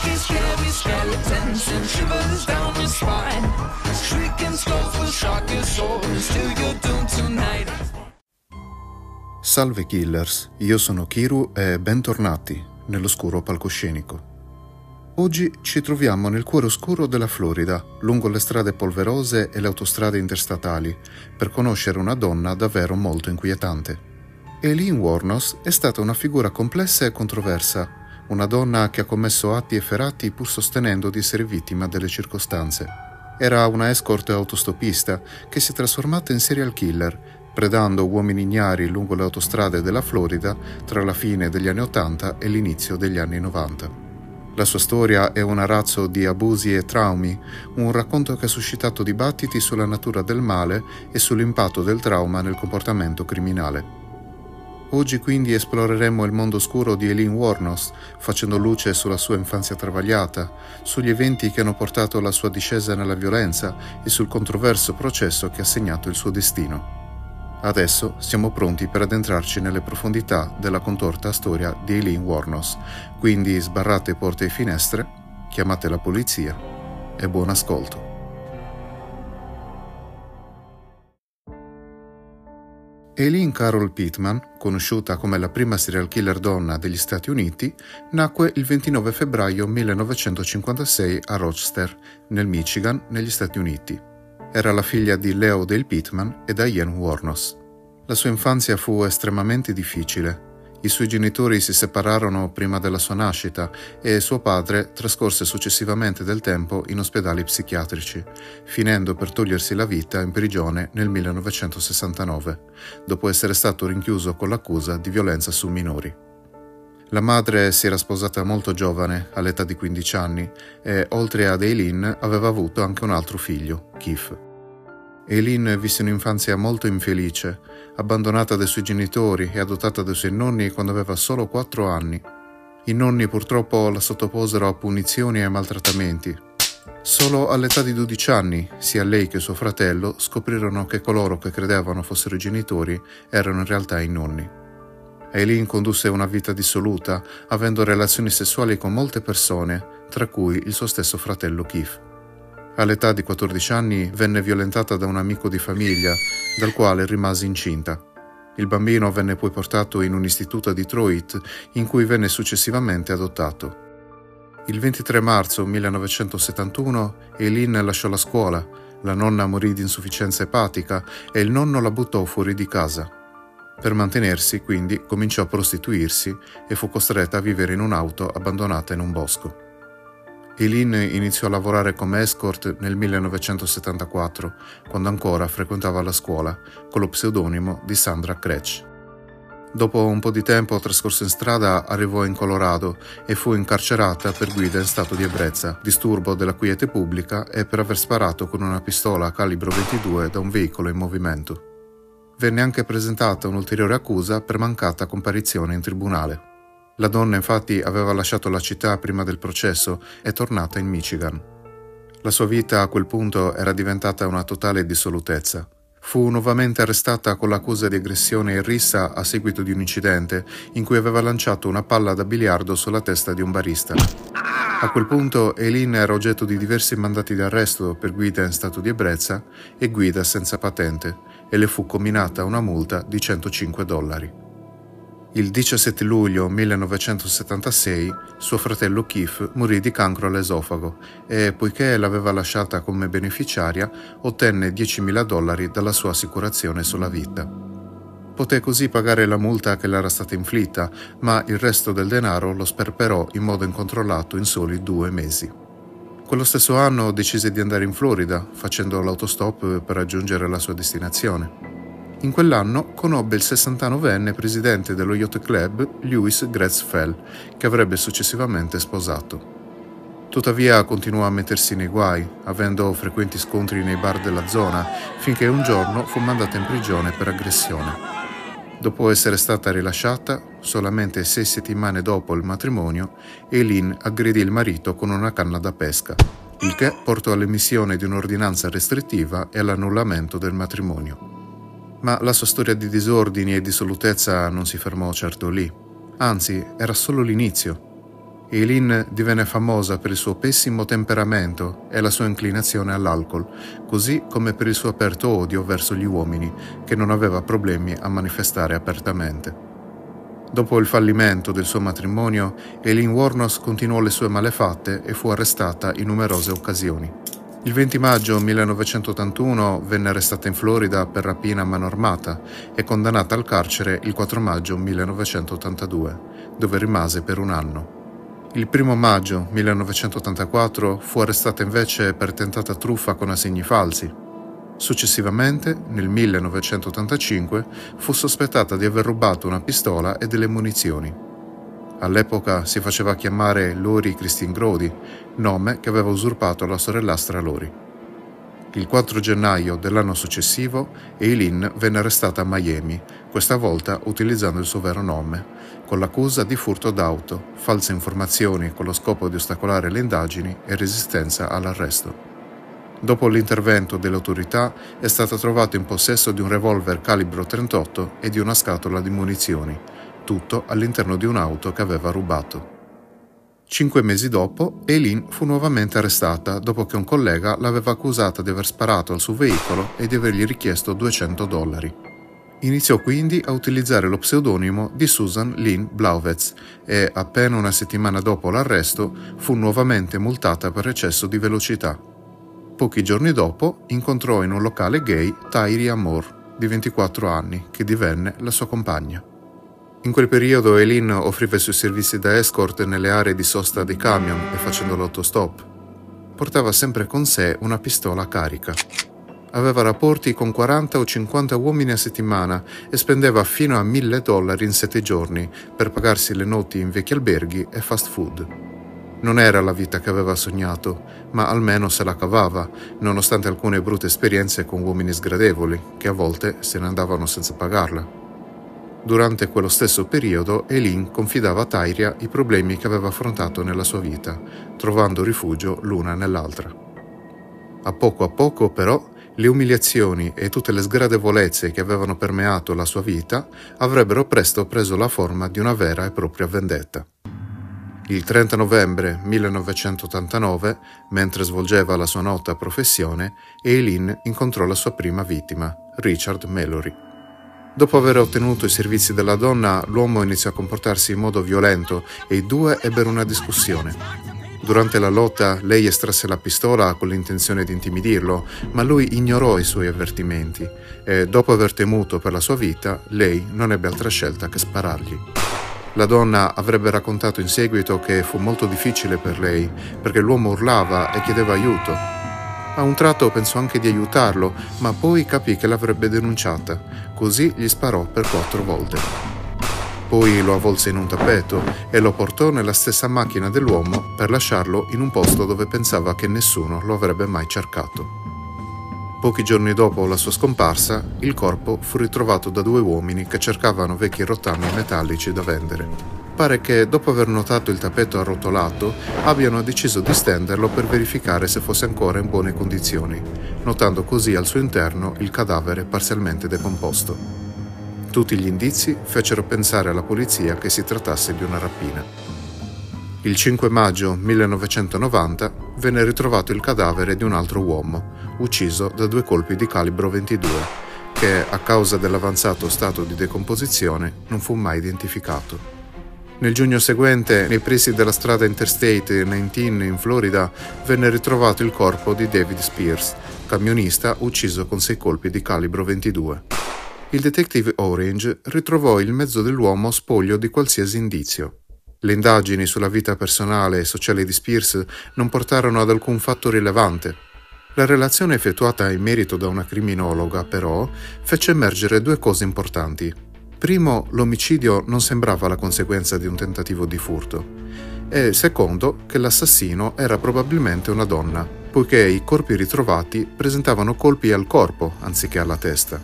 spooky, scary skeletons and shivers down your spine. Shrieking skulls with sharky swords till you're doomed tonight. Salve killers, io sono Kiru e bentornati nell'oscuro palcoscenico. Oggi ci troviamo nel cuore oscuro della Florida, lungo le strade polverose e le autostrade interstatali, per conoscere una donna davvero molto inquietante. Eileen Warnos è stata una figura complessa e controversa, una donna che ha commesso atti efferati pur sostenendo di essere vittima delle circostanze. Era una escort autostopista che si è trasformata in serial killer, predando uomini ignari lungo le autostrade della Florida tra la fine degli anni 80 e l'inizio degli anni 90. La sua storia è un arazzo di abusi e traumi, un racconto che ha suscitato dibattiti sulla natura del male e sull'impatto del trauma nel comportamento criminale. Oggi quindi esploreremo il mondo oscuro di Eileen Warnos, facendo luce sulla sua infanzia travagliata, sugli eventi che hanno portato alla sua discesa nella violenza e sul controverso processo che ha segnato il suo destino. Adesso siamo pronti per addentrarci nelle profondità della contorta storia di Eileen Warnos, quindi sbarrate porte e finestre, chiamate la polizia e buon ascolto. Eileen Carol Pittman, conosciuta come la prima serial killer donna degli Stati Uniti, nacque il 29 febbraio 1956 a Rochester, nel Michigan, negli Stati Uniti. Era la figlia di Leo Dale Pittman e Diane Warnos. La sua infanzia fu estremamente difficile. I suoi genitori si separarono prima della sua nascita e suo padre trascorse successivamente del tempo in ospedali psichiatrici, finendo per togliersi la vita in prigione nel 1969, dopo essere stato rinchiuso con l'accusa di violenza su minori. La madre si era sposata molto giovane, all'età di 15 anni, e oltre ad Eileen aveva avuto anche un altro figlio, Keith. Eileen visse un'infanzia molto infelice, abbandonata dai suoi genitori e adottata dai suoi nonni quando aveva solo 4 anni. I nonni purtroppo la sottoposero a punizioni e maltrattamenti. Solo all'età di 12 anni, sia lei che suo fratello scoprirono che coloro che credevano fossero i genitori erano in realtà i nonni. Eileen condusse una vita dissoluta, avendo relazioni sessuali con molte persone, tra cui il suo stesso fratello Keith. All'età di 14 anni venne violentata da un amico di famiglia, dal quale rimase incinta. Il bambino venne poi portato in un istituto a Detroit, in cui venne successivamente adottato. Il 23 marzo 1971 Eileen lasciò la scuola, la nonna morì di insufficienza epatica e il nonno la buttò fuori di casa. Per mantenersi, quindi, cominciò a prostituirsi e fu costretta a vivere in un'auto abbandonata in un bosco. Eileen iniziò a lavorare come escort nel 1974, quando ancora frequentava la scuola, con lo pseudonimo di Sandra Kretsch. Dopo un po' di tempo trascorso in strada arrivò in Colorado e fu incarcerata per guida in stato di ebbrezza, disturbo della quiete pubblica e per aver sparato con una pistola a calibro 22 da un veicolo in movimento venne anche presentata un'ulteriore accusa per mancata comparizione in tribunale. La donna infatti aveva lasciato la città prima del processo e tornata in Michigan. La sua vita a quel punto era diventata una totale dissolutezza. Fu nuovamente arrestata con l'accusa di aggressione e rissa a seguito di un incidente in cui aveva lanciato una palla da biliardo sulla testa di un barista. A quel punto Eileen era oggetto di diversi mandati di arresto per guida in stato di ebbrezza e guida senza patente e le fu combinata una multa di 105 dollari. Il 17 luglio 1976 suo fratello Keith morì di cancro all'esofago e, poiché l'aveva lasciata come beneficiaria, ottenne 10.000 dollari dalla sua assicurazione sulla vita. Poté così pagare la multa che le era stata inflitta, ma il resto del denaro lo sperperò in modo incontrollato in soli due mesi. Quello stesso anno decise di andare in Florida, facendo l'autostop per raggiungere la sua destinazione. In quell'anno conobbe il 69enne presidente dello Yacht Club, Lewis Gretz Fell, che avrebbe successivamente sposato. Tuttavia continuò a mettersi nei guai, avendo frequenti scontri nei bar della zona, finché un giorno fu mandata in prigione per aggressione. Dopo essere stata rilasciata, solamente sei settimane dopo il matrimonio, Eileen aggredì il marito con una canna da pesca, il che portò all'emissione di un'ordinanza restrittiva e all'annullamento del matrimonio. Ma la sua storia di disordini e dissolutezza non si fermò certo lì, anzi era solo l'inizio. Eileen divenne famosa per il suo pessimo temperamento e la sua inclinazione all'alcol, così come per il suo aperto odio verso gli uomini, che non aveva problemi a manifestare apertamente. Dopo il fallimento del suo matrimonio, Eileen Warnos continuò le sue malefatte e fu arrestata in numerose occasioni. Il 20 maggio 1981 venne arrestata in Florida per rapina a mano armata e condannata al carcere il 4 maggio 1982, dove rimase per un anno. Il 1 maggio 1984 fu arrestata invece per tentata truffa con assegni falsi. Successivamente, nel 1985, fu sospettata di aver rubato una pistola e delle munizioni. All'epoca si faceva chiamare Lori Christine Grody, nome che aveva usurpato la sorellastra Lori. Il 4 gennaio dell'anno successivo, Eileen venne arrestata a Miami, questa volta utilizzando il suo vero nome, con l'accusa di furto d'auto, false informazioni con lo scopo di ostacolare le indagini e resistenza all'arresto. Dopo l'intervento delle autorità è stata trovata in possesso di un revolver calibro 38 e di una scatola di munizioni, tutto all'interno di un'auto che aveva rubato. Cinque mesi dopo, Eileen fu nuovamente arrestata dopo che un collega l'aveva accusata di aver sparato al suo veicolo e di avergli richiesto 200 dollari. Iniziò quindi a utilizzare lo pseudonimo di Susan Lynn Blauvetz e, appena una settimana dopo l'arresto, fu nuovamente multata per eccesso di velocità. Pochi giorni dopo incontrò in un locale gay Tyria Moore, di 24 anni, che divenne la sua compagna. In quel periodo Eileen offriva i suoi servizi da escort nelle aree di sosta dei camion e facendo l'autostop. Portava sempre con sé una pistola carica. Aveva rapporti con 40 o 50 uomini a settimana e spendeva fino a 1000 dollari in 7 giorni per pagarsi le noti in vecchi alberghi e fast food. Non era la vita che aveva sognato, ma almeno se la cavava, nonostante alcune brutte esperienze con uomini sgradevoli, che a volte se ne andavano senza pagarla. Durante quello stesso periodo, Eileen confidava a Tyria i problemi che aveva affrontato nella sua vita, trovando rifugio l'una nell'altra. A poco a poco, però, le umiliazioni e tutte le sgradevolezze che avevano permeato la sua vita avrebbero presto preso la forma di una vera e propria vendetta. Il 30 novembre 1989, mentre svolgeva la sua nota professione, Eileen incontrò la sua prima vittima, Richard Mallory. Dopo aver ottenuto i servizi della donna, l'uomo iniziò a comportarsi in modo violento e i due ebbero una discussione. Durante la lotta lei estrasse la pistola con l'intenzione di intimidirlo, ma lui ignorò i suoi avvertimenti e dopo aver temuto per la sua vita, lei non ebbe altra scelta che sparargli. La donna avrebbe raccontato in seguito che fu molto difficile per lei perché l'uomo urlava e chiedeva aiuto. A un tratto pensò anche di aiutarlo, ma poi capì che l'avrebbe denunciata, così gli sparò per quattro volte. Poi lo avvolse in un tappeto e lo portò nella stessa macchina dell'uomo per lasciarlo in un posto dove pensava che nessuno lo avrebbe mai cercato. Pochi giorni dopo la sua scomparsa, il corpo fu ritrovato da due uomini che cercavano vecchi rottami metallici da vendere. Pare che, dopo aver notato il tappeto arrotolato, abbiano deciso di stenderlo per verificare se fosse ancora in buone condizioni, notando così al suo interno il cadavere parzialmente decomposto. Tutti gli indizi fecero pensare alla polizia che si trattasse di una rapina. Il 5 maggio 1990 venne ritrovato il cadavere di un altro uomo, ucciso da due colpi di calibro 22, che a causa dell'avanzato stato di decomposizione non fu mai identificato. Nel giugno seguente, nei pressi della strada Interstate 19 in Florida, venne ritrovato il corpo di David Spears, camionista ucciso con sei colpi di calibro 22 il detective Orange ritrovò il mezzo dell'uomo spoglio di qualsiasi indizio. Le indagini sulla vita personale e sociale di Spears non portarono ad alcun fatto rilevante. La relazione effettuata in merito da una criminologa, però, fece emergere due cose importanti. Primo, l'omicidio non sembrava la conseguenza di un tentativo di furto. E secondo, che l'assassino era probabilmente una donna, poiché i corpi ritrovati presentavano colpi al corpo anziché alla testa.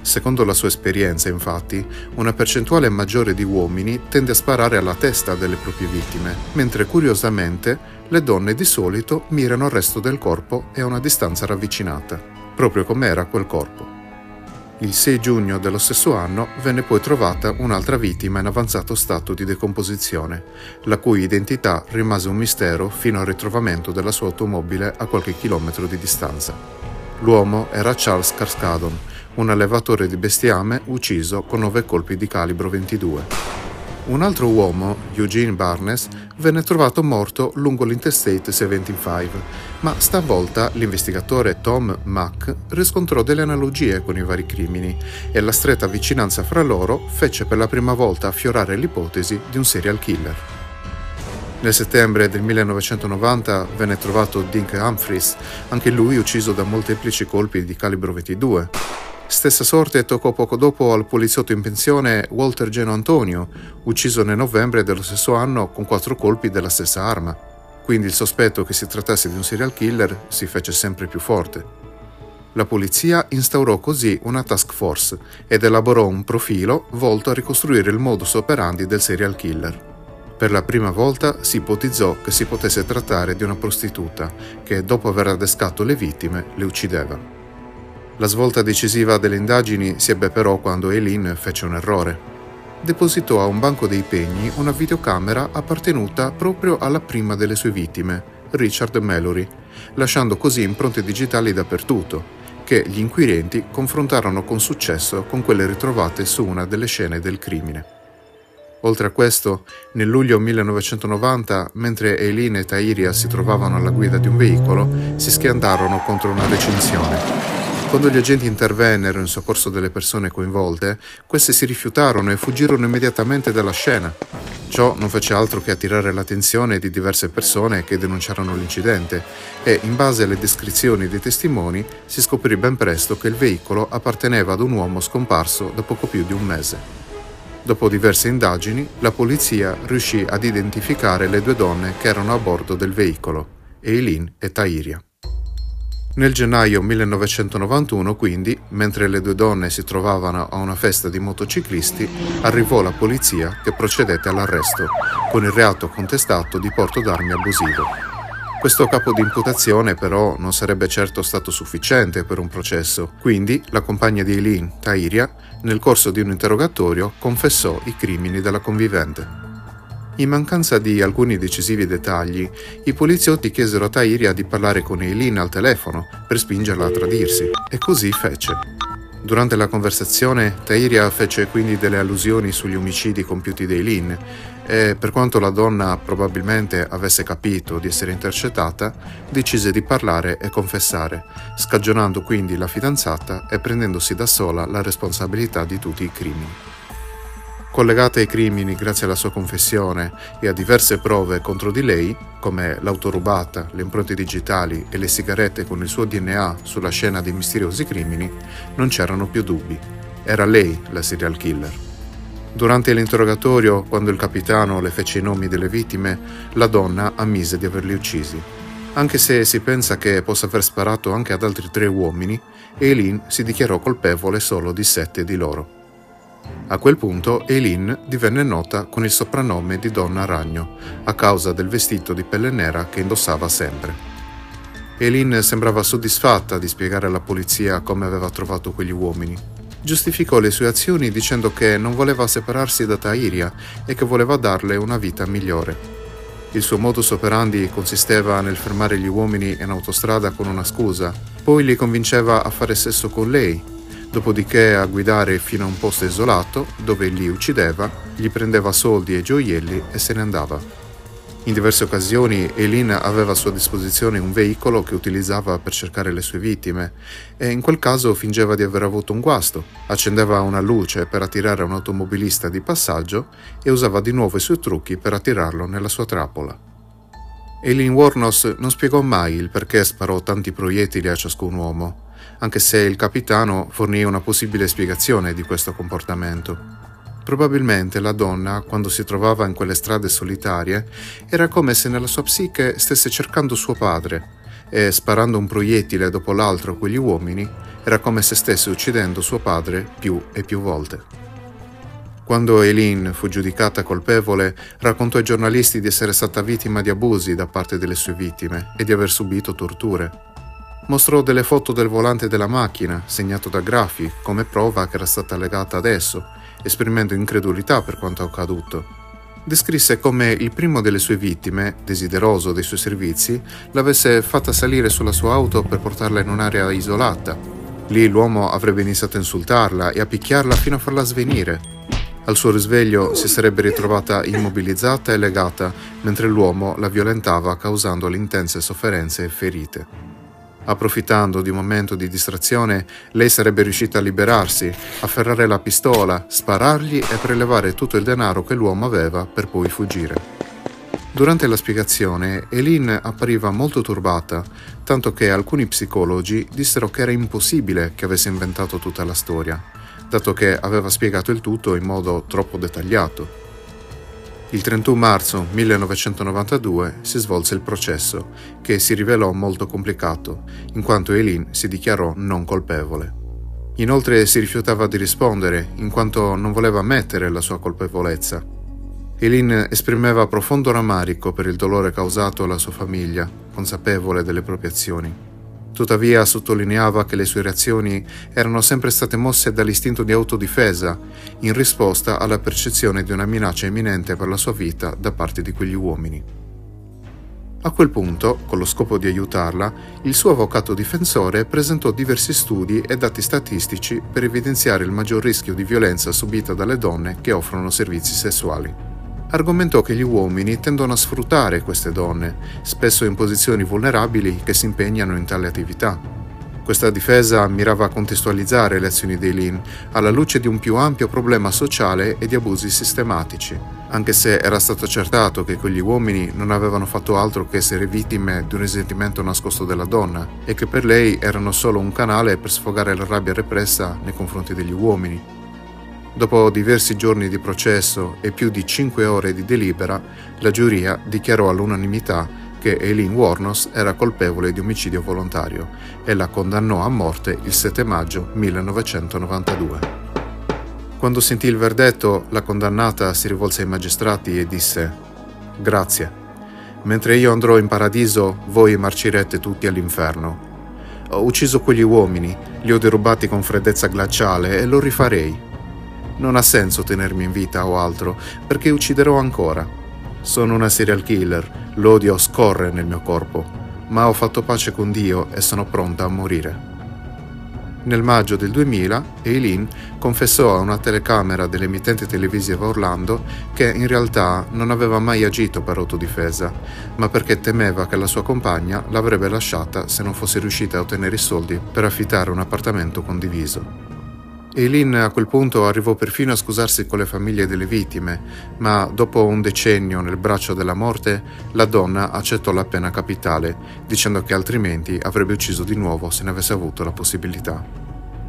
Secondo la sua esperienza, infatti, una percentuale maggiore di uomini tende a sparare alla testa delle proprie vittime, mentre curiosamente le donne di solito mirano al resto del corpo e a una distanza ravvicinata, proprio come era quel corpo. Il 6 giugno dello stesso anno venne poi trovata un'altra vittima in avanzato stato di decomposizione, la cui identità rimase un mistero fino al ritrovamento della sua automobile a qualche chilometro di distanza. L'uomo era Charles Cascadon, un allevatore di bestiame ucciso con nove colpi di calibro 22. Un altro uomo, Eugene Barnes, venne trovato morto lungo l'Interstate 75, ma stavolta l'investigatore Tom Mack riscontrò delle analogie con i vari crimini e la stretta vicinanza fra loro fece per la prima volta affiorare l'ipotesi di un serial killer. Nel settembre del 1990 venne trovato Dink Humphries, anche lui ucciso da molteplici colpi di calibro 22. Stessa sorte toccò poco dopo al poliziotto in pensione Walter Geno Antonio, ucciso nel novembre dello stesso anno con quattro colpi della stessa arma. Quindi il sospetto che si trattasse di un serial killer si fece sempre più forte. La polizia instaurò così una task force ed elaborò un profilo volto a ricostruire il modus operandi del serial killer. Per la prima volta si ipotizzò che si potesse trattare di una prostituta che, dopo aver adescato le vittime, le uccideva. La svolta decisiva delle indagini si ebbe però quando Eileen fece un errore. Depositò a un banco dei pegni una videocamera appartenuta proprio alla prima delle sue vittime, Richard Mallory, lasciando così impronte digitali dappertutto, che gli inquirenti confrontarono con successo con quelle ritrovate su una delle scene del crimine. Oltre a questo, nel luglio 1990, mentre Eileen e Tairia si trovavano alla guida di un veicolo, si schiantarono contro una recinzione quando gli agenti intervennero in soccorso delle persone coinvolte, queste si rifiutarono e fuggirono immediatamente dalla scena. Ciò non fece altro che attirare l'attenzione di diverse persone che denunciarono l'incidente e, in base alle descrizioni dei testimoni, si scoprì ben presto che il veicolo apparteneva ad un uomo scomparso da poco più di un mese. Dopo diverse indagini, la polizia riuscì ad identificare le due donne che erano a bordo del veicolo, Eileen e Tairia. Nel gennaio 1991, quindi, mentre le due donne si trovavano a una festa di motociclisti, arrivò la polizia che procedette all'arresto, con il reato contestato di porto d'armi abusivo. Questo capo di imputazione però non sarebbe certo stato sufficiente per un processo, quindi la compagna di Eileen, Tairia, nel corso di un interrogatorio confessò i crimini della convivente. In mancanza di alcuni decisivi dettagli, i poliziotti chiesero a Tairia di parlare con Eileen al telefono per spingerla a tradirsi, e così fece. Durante la conversazione, Tairia fece quindi delle allusioni sugli omicidi compiuti da Eileen e, per quanto la donna probabilmente avesse capito di essere intercettata, decise di parlare e confessare, scagionando quindi la fidanzata e prendendosi da sola la responsabilità di tutti i crimini. Collegata ai crimini grazie alla sua confessione e a diverse prove contro di lei, come l'auto rubata, le impronte digitali e le sigarette con il suo DNA sulla scena dei misteriosi crimini, non c'erano più dubbi. Era lei la serial killer. Durante l'interrogatorio, quando il capitano le fece i nomi delle vittime, la donna ammise di averli uccisi. Anche se si pensa che possa aver sparato anche ad altri tre uomini, Eileen si dichiarò colpevole solo di sette di loro. A quel punto Eileen divenne nota con il soprannome di Donna Ragno, a causa del vestito di pelle nera che indossava sempre. Eileen sembrava soddisfatta di spiegare alla polizia come aveva trovato quegli uomini. Giustificò le sue azioni dicendo che non voleva separarsi da Tairia e che voleva darle una vita migliore. Il suo modus operandi consisteva nel fermare gli uomini in autostrada con una scusa, poi li convinceva a fare sesso con lei dopodiché a guidare fino a un posto isolato dove li uccideva, gli prendeva soldi e gioielli e se ne andava. In diverse occasioni Eileen aveva a sua disposizione un veicolo che utilizzava per cercare le sue vittime e in quel caso fingeva di aver avuto un guasto, accendeva una luce per attirare un automobilista di passaggio e usava di nuovo i suoi trucchi per attirarlo nella sua trappola. Eileen Warnos non spiegò mai il perché sparò tanti proiettili a ciascun uomo, anche se il capitano fornì una possibile spiegazione di questo comportamento. Probabilmente la donna, quando si trovava in quelle strade solitarie, era come se nella sua psiche stesse cercando suo padre e, sparando un proiettile dopo l'altro a quegli uomini, era come se stesse uccidendo suo padre più e più volte. Quando Eileen fu giudicata colpevole, raccontò ai giornalisti di essere stata vittima di abusi da parte delle sue vittime e di aver subito torture. Mostrò delle foto del volante della macchina, segnato da grafi, come prova che era stata legata ad esso, esprimendo incredulità per quanto accaduto. Descrisse come il primo delle sue vittime, desideroso dei suoi servizi, l'avesse fatta salire sulla sua auto per portarla in un'area isolata. Lì l'uomo avrebbe iniziato a insultarla e a picchiarla fino a farla svenire. Al suo risveglio si sarebbe ritrovata immobilizzata e legata, mentre l'uomo la violentava causandole intense sofferenze e ferite. Approfittando di un momento di distrazione, lei sarebbe riuscita a liberarsi, afferrare la pistola, sparargli e prelevare tutto il denaro che l'uomo aveva per poi fuggire. Durante la spiegazione, Eileen appariva molto turbata, tanto che alcuni psicologi dissero che era impossibile che avesse inventato tutta la storia, dato che aveva spiegato il tutto in modo troppo dettagliato. Il 31 marzo 1992 si svolse il processo, che si rivelò molto complicato, in quanto Eileen si dichiarò non colpevole. Inoltre si rifiutava di rispondere, in quanto non voleva ammettere la sua colpevolezza. Eileen esprimeva profondo rammarico per il dolore causato alla sua famiglia, consapevole delle proprie azioni. Tuttavia sottolineava che le sue reazioni erano sempre state mosse dall'istinto di autodifesa, in risposta alla percezione di una minaccia imminente per la sua vita da parte di quegli uomini. A quel punto, con lo scopo di aiutarla, il suo avvocato difensore presentò diversi studi e dati statistici per evidenziare il maggior rischio di violenza subita dalle donne che offrono servizi sessuali argomentò che gli uomini tendono a sfruttare queste donne, spesso in posizioni vulnerabili che si impegnano in tale attività. Questa difesa mirava a contestualizzare le azioni dei Lin alla luce di un più ampio problema sociale e di abusi sistematici, anche se era stato accertato che quegli uomini non avevano fatto altro che essere vittime di un risentimento nascosto della donna e che per lei erano solo un canale per sfogare la rabbia repressa nei confronti degli uomini. Dopo diversi giorni di processo e più di cinque ore di delibera, la giuria dichiarò all'unanimità che Eileen Warnos era colpevole di omicidio volontario e la condannò a morte il 7 maggio 1992. Quando sentì il verdetto, la condannata si rivolse ai magistrati e disse Grazie. Mentre io andrò in paradiso, voi marcirete tutti all'inferno. Ho ucciso quegli uomini, li ho derubati con freddezza glaciale e lo rifarei. Non ha senso tenermi in vita o altro, perché ucciderò ancora. Sono una serial killer, l'odio scorre nel mio corpo, ma ho fatto pace con Dio e sono pronta a morire. Nel maggio del 2000, Eileen confessò a una telecamera dell'emittente televisiva Orlando che in realtà non aveva mai agito per autodifesa, ma perché temeva che la sua compagna l'avrebbe lasciata se non fosse riuscita a ottenere i soldi per affittare un appartamento condiviso. Eileen a quel punto arrivò perfino a scusarsi con le famiglie delle vittime, ma dopo un decennio nel braccio della morte, la donna accettò la pena capitale, dicendo che altrimenti avrebbe ucciso di nuovo se ne avesse avuto la possibilità.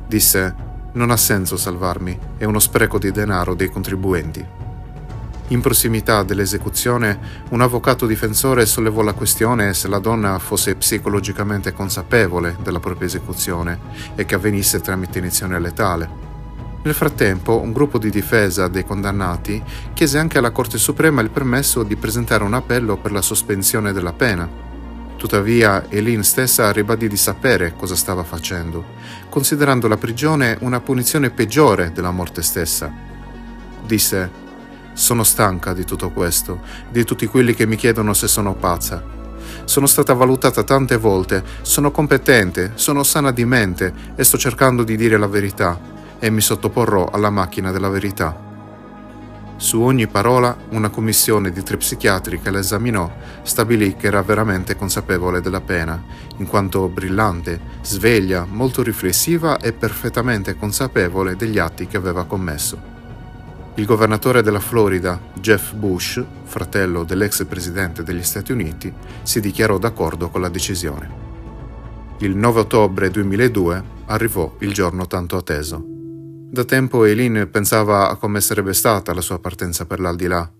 Disse, non ha senso salvarmi, è uno spreco di denaro dei contribuenti. In prossimità dell'esecuzione, un avvocato difensore sollevò la questione se la donna fosse psicologicamente consapevole della propria esecuzione e che avvenisse tramite iniezione letale. Nel frattempo, un gruppo di difesa dei condannati chiese anche alla Corte Suprema il permesso di presentare un appello per la sospensione della pena. Tuttavia, Eileen stessa ribadì di sapere cosa stava facendo, considerando la prigione una punizione peggiore della morte stessa. Disse, sono stanca di tutto questo, di tutti quelli che mi chiedono se sono pazza. Sono stata valutata tante volte, sono competente, sono sana di mente e sto cercando di dire la verità e mi sottoporrò alla macchina della verità. Su ogni parola una commissione di tre psichiatri che la esaminò stabilì che era veramente consapevole della pena, in quanto brillante, sveglia, molto riflessiva e perfettamente consapevole degli atti che aveva commesso. Il governatore della Florida, Jeff Bush, fratello dell'ex presidente degli Stati Uniti, si dichiarò d'accordo con la decisione. Il 9 ottobre 2002 arrivò il giorno tanto atteso. Da tempo Eileen pensava a come sarebbe stata la sua partenza per l'aldilà,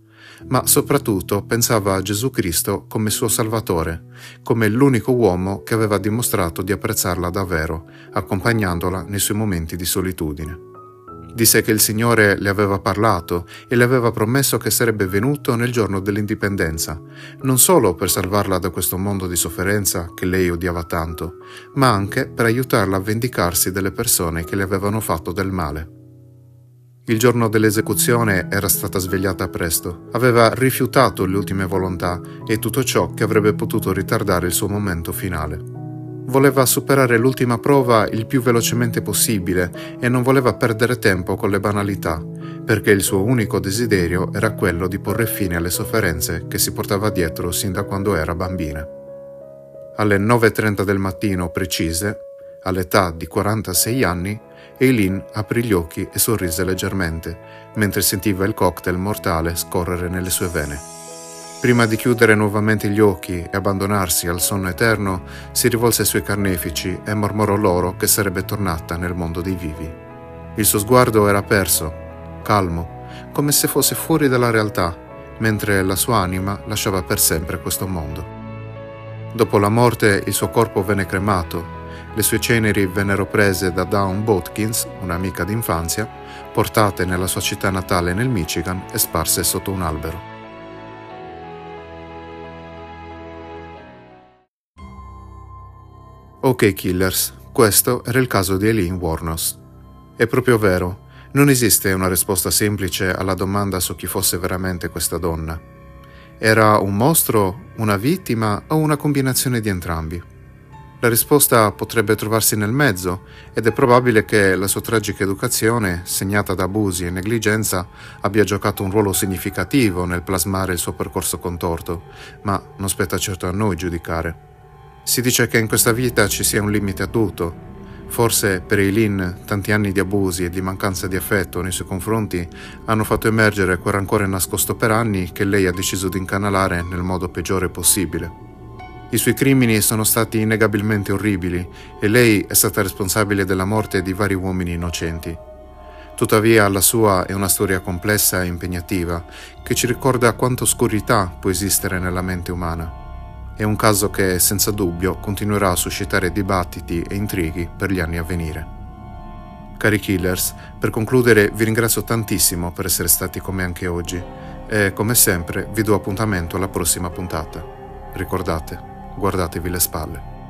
ma soprattutto pensava a Gesù Cristo come suo Salvatore, come l'unico uomo che aveva dimostrato di apprezzarla davvero, accompagnandola nei suoi momenti di solitudine. Disse che il Signore le aveva parlato e le aveva promesso che sarebbe venuto nel giorno dell'indipendenza, non solo per salvarla da questo mondo di sofferenza che lei odiava tanto, ma anche per aiutarla a vendicarsi delle persone che le avevano fatto del male. Il giorno dell'esecuzione era stata svegliata presto, aveva rifiutato le ultime volontà e tutto ciò che avrebbe potuto ritardare il suo momento finale. Voleva superare l'ultima prova il più velocemente possibile e non voleva perdere tempo con le banalità, perché il suo unico desiderio era quello di porre fine alle sofferenze che si portava dietro sin da quando era bambina. Alle 9.30 del mattino precise, all'età di 46 anni, Eileen aprì gli occhi e sorrise leggermente, mentre sentiva il cocktail mortale scorrere nelle sue vene. Prima di chiudere nuovamente gli occhi e abbandonarsi al sonno eterno, si rivolse ai suoi carnefici e mormorò loro che sarebbe tornata nel mondo dei vivi. Il suo sguardo era perso, calmo, come se fosse fuori dalla realtà, mentre la sua anima lasciava per sempre questo mondo. Dopo la morte il suo corpo venne cremato, le sue ceneri vennero prese da Dawn Botkins, un'amica d'infanzia, portate nella sua città natale nel Michigan e sparse sotto un albero. Ok Killers, questo era il caso di Eileen Warnos. È proprio vero, non esiste una risposta semplice alla domanda su chi fosse veramente questa donna. Era un mostro, una vittima o una combinazione di entrambi? La risposta potrebbe trovarsi nel mezzo ed è probabile che la sua tragica educazione, segnata da abusi e negligenza, abbia giocato un ruolo significativo nel plasmare il suo percorso contorto, ma non spetta certo a noi giudicare. Si dice che in questa vita ci sia un limite a tutto. Forse per Eileen tanti anni di abusi e di mancanza di affetto nei suoi confronti hanno fatto emergere quel rancore nascosto per anni che lei ha deciso di incanalare nel modo peggiore possibile. I suoi crimini sono stati innegabilmente orribili e lei è stata responsabile della morte di vari uomini innocenti. Tuttavia la sua è una storia complessa e impegnativa che ci ricorda quanta oscurità può esistere nella mente umana. È un caso che senza dubbio continuerà a suscitare dibattiti e intrighi per gli anni a venire. Cari killers, per concludere vi ringrazio tantissimo per essere stati con me anche oggi e come sempre vi do appuntamento alla prossima puntata. Ricordate, guardatevi le spalle.